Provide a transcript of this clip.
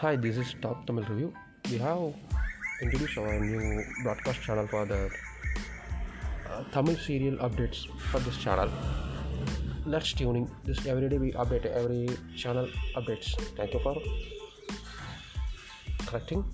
Hi, this is Top Tamil Review. We have introduced our new broadcast channel for the uh, Tamil serial updates for this channel. Let's tuning. This every day we update every channel updates. Thank you for collecting.